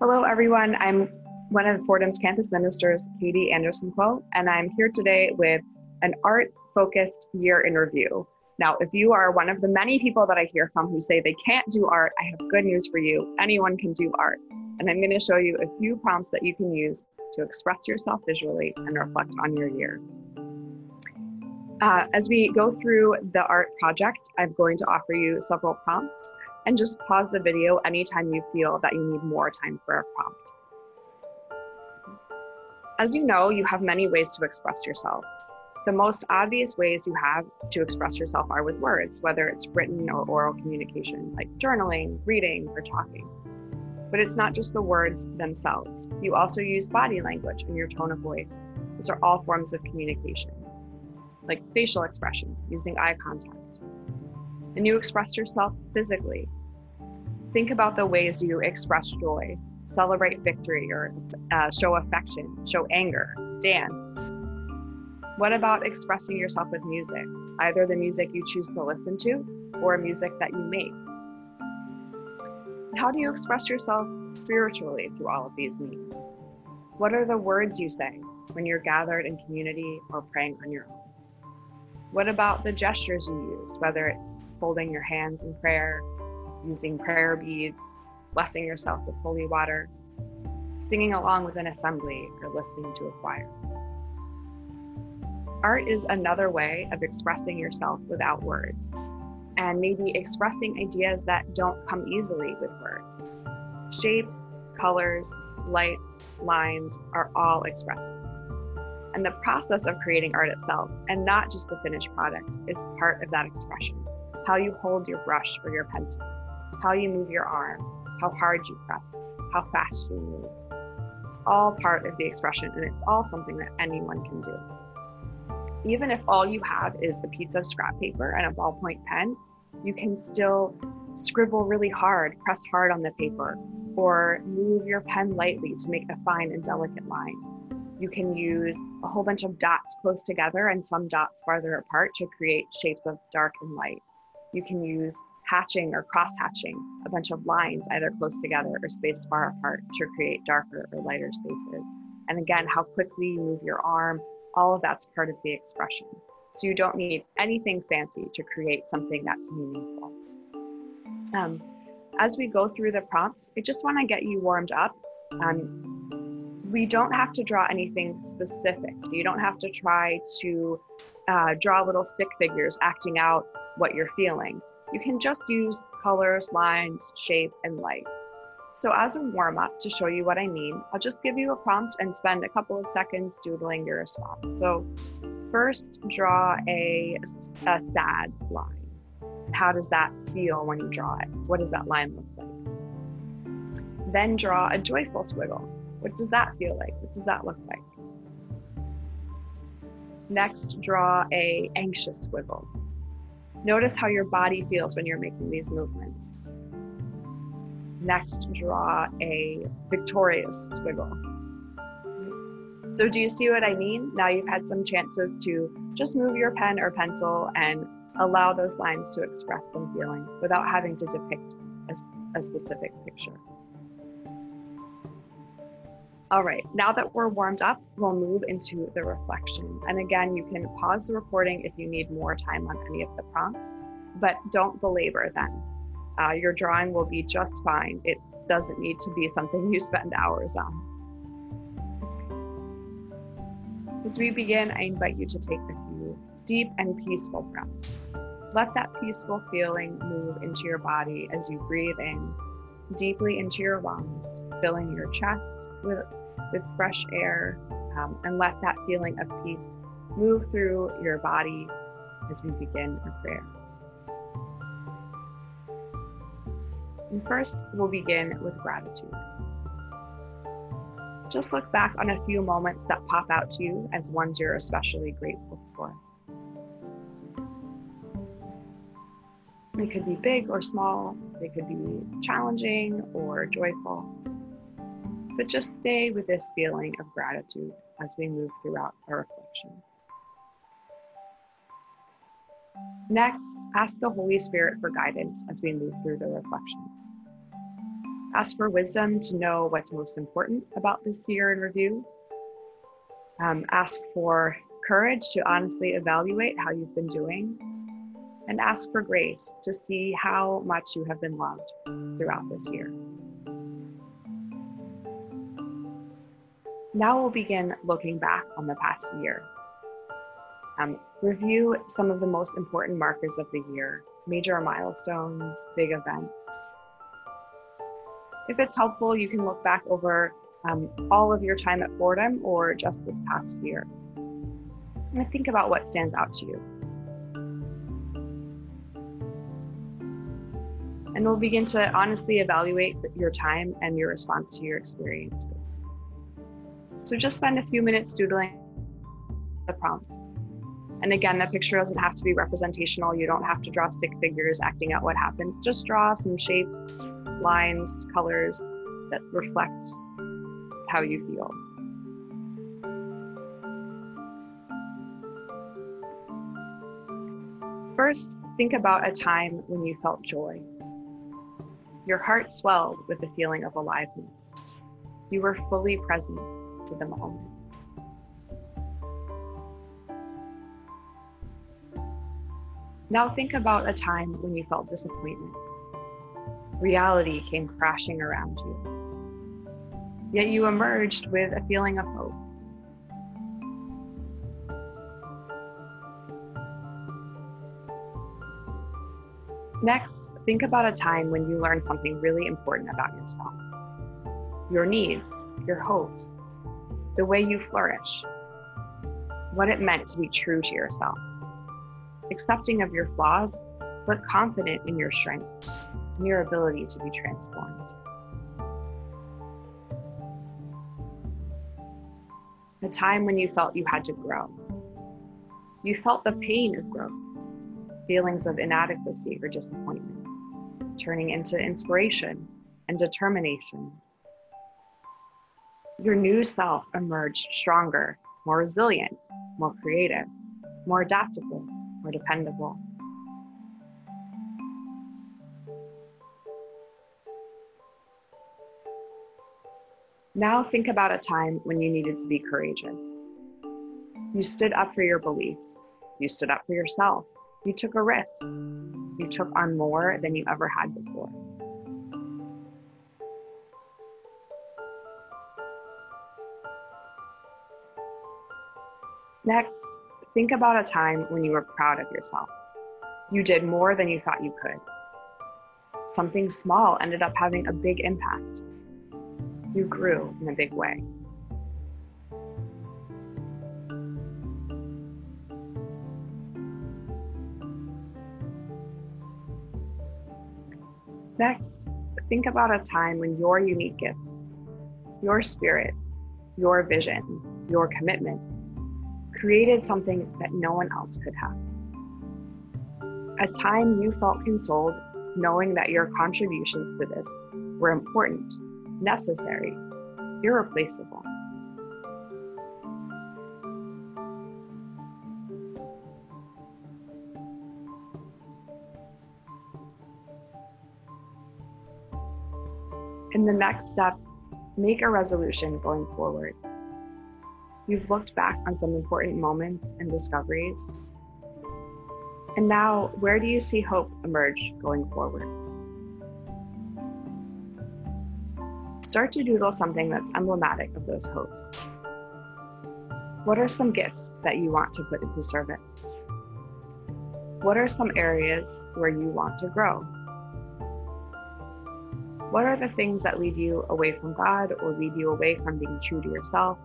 Hello, everyone. I'm one of Fordham's campus ministers, Katie Anderson Quill, and I'm here today with an art focused year in review. Now, if you are one of the many people that I hear from who say they can't do art, I have good news for you. Anyone can do art. And I'm going to show you a few prompts that you can use to express yourself visually and reflect on your year. Uh, as we go through the art project, I'm going to offer you several prompts and just pause the video anytime you feel that you need more time for a prompt. As you know, you have many ways to express yourself. The most obvious ways you have to express yourself are with words, whether it's written or oral communication, like journaling, reading, or talking. But it's not just the words themselves. You also use body language and your tone of voice. These are all forms of communication, like facial expression, using eye contact. And you express yourself physically. Think about the ways you express joy, celebrate victory, or uh, show affection, show anger, dance. What about expressing yourself with music, either the music you choose to listen to or music that you make? How do you express yourself spiritually through all of these means? What are the words you say when you're gathered in community or praying on your own? What about the gestures you use, whether it's folding your hands in prayer, using prayer beads, blessing yourself with holy water, singing along with an assembly, or listening to a choir? Art is another way of expressing yourself without words and maybe expressing ideas that don't come easily with words. Shapes, colors, lights, lines are all expressive. And the process of creating art itself, and not just the finished product, is part of that expression. How you hold your brush or your pencil, how you move your arm, how hard you press, how fast you move. It's all part of the expression, and it's all something that anyone can do even if all you have is a piece of scrap paper and a ballpoint pen, you can still scribble really hard, press hard on the paper, or move your pen lightly to make a fine and delicate line. You can use a whole bunch of dots close together and some dots farther apart to create shapes of dark and light. You can use hatching or cross hatching, a bunch of lines either close together or spaced far apart to create darker or lighter spaces. And again, how quickly you move your arm, all of that's part of the expression. So you don't need anything fancy to create something that's meaningful. Um, as we go through the prompts, I just want to get you warmed up. Um, we don't have to draw anything specific. So you don't have to try to uh, draw little stick figures acting out what you're feeling. You can just use colors, lines, shape, and light. So as a warm up to show you what I mean, I'll just give you a prompt and spend a couple of seconds doodling your response. So first draw a, a sad line. How does that feel when you draw it? What does that line look like? Then draw a joyful squiggle. What does that feel like? What does that look like? Next, draw a anxious squiggle. Notice how your body feels when you're making these movements. Next, draw a victorious squiggle. So do you see what I mean? Now you've had some chances to just move your pen or pencil and allow those lines to express some feeling without having to depict a, a specific picture. All right, now that we're warmed up, we'll move into the reflection. And again, you can pause the recording if you need more time on any of the prompts, but don't belabor them uh, your drawing will be just fine. It doesn't need to be something you spend hours on. As we begin, I invite you to take a few deep and peaceful breaths. Let that peaceful feeling move into your body as you breathe in deeply into your lungs, filling your chest with, with fresh air, um, and let that feeling of peace move through your body as we begin our prayer. And first, we'll begin with gratitude. Just look back on a few moments that pop out to you as ones you're especially grateful for. They could be big or small, they could be challenging or joyful. But just stay with this feeling of gratitude as we move throughout our reflection. Next, ask the Holy Spirit for guidance as we move through the reflection. Ask for wisdom to know what's most important about this year in review. Um, ask for courage to honestly evaluate how you've been doing. And ask for grace to see how much you have been loved throughout this year. Now we'll begin looking back on the past year. Um, review some of the most important markers of the year, major milestones, big events. If it's helpful, you can look back over um, all of your time at Fordham or just this past year. And think about what stands out to you. And we'll begin to honestly evaluate your time and your response to your experience. So just spend a few minutes doodling the prompts. And again, the picture doesn't have to be representational. You don't have to draw stick figures acting out what happened. Just draw some shapes, lines, colors that reflect how you feel. First, think about a time when you felt joy. Your heart swelled with the feeling of aliveness. You were fully present to the moment. Now think about a time when you felt disappointment. Reality came crashing around you. Yet you emerged with a feeling of hope. Next, think about a time when you learned something really important about yourself your needs, your hopes, the way you flourish, what it meant to be true to yourself, accepting of your flaws, but confident in your strengths and your ability to be transformed. A time when you felt you had to grow. You felt the pain of growth, feelings of inadequacy or disappointment, turning into inspiration and determination your new self emerged stronger, more resilient, more creative, more adaptable, more dependable. Now think about a time when you needed to be courageous. You stood up for your beliefs. You stood up for yourself. You took a risk. You took on more than you ever had before. Next, think about a time when you were proud of yourself. You did more than you thought you could. Something small ended up having a big impact. You grew in a big way. Next, think about a time when your unique gifts, your spirit, your vision, your commitment created something that no one else could have. A time you felt consoled knowing that your contributions to this were important, necessary, irreplaceable. The next step, make a resolution going forward. You've looked back on some important moments and discoveries. And now, where do you see hope emerge going forward? Start to doodle something that's emblematic of those hopes. What are some gifts that you want to put into service? What are some areas where you want to grow? What are the things that lead you away from God or lead you away from being true to yourself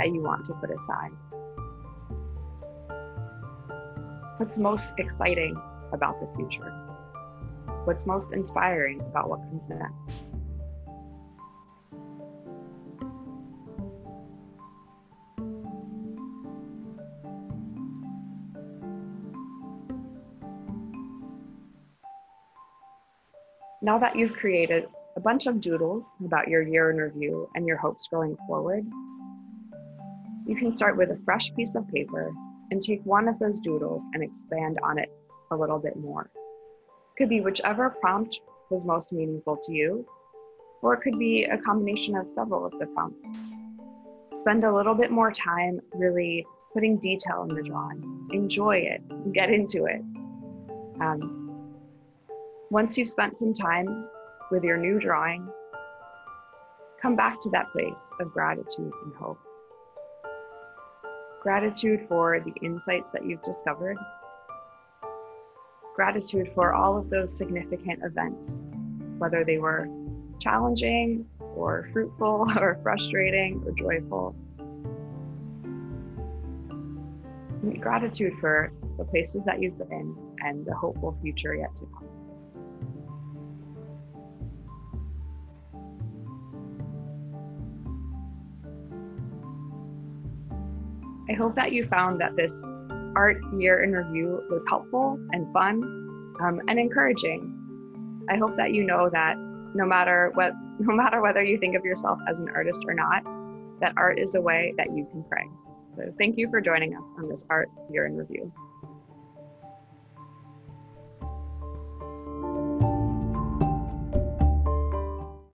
that you want to put aside. What's most exciting about the future? What's most inspiring about what comes next? Now that you've created a bunch of doodles about your year in review and your hopes going forward, you can start with a fresh piece of paper and take one of those doodles and expand on it a little bit more. Could be whichever prompt was most meaningful to you, or it could be a combination of several of the prompts. Spend a little bit more time really putting detail in the drawing. Enjoy it, get into it. Um, once you've spent some time with your new drawing, come back to that place of gratitude and hope. Gratitude for the insights that you've discovered. Gratitude for all of those significant events, whether they were challenging or fruitful or frustrating or joyful. Gratitude for the places that you've been and the hopeful future yet to come. I hope that you found that this art year in review was helpful and fun um, and encouraging. I hope that you know that no matter what, no matter whether you think of yourself as an artist or not, that art is a way that you can pray. So thank you for joining us on this art year in review.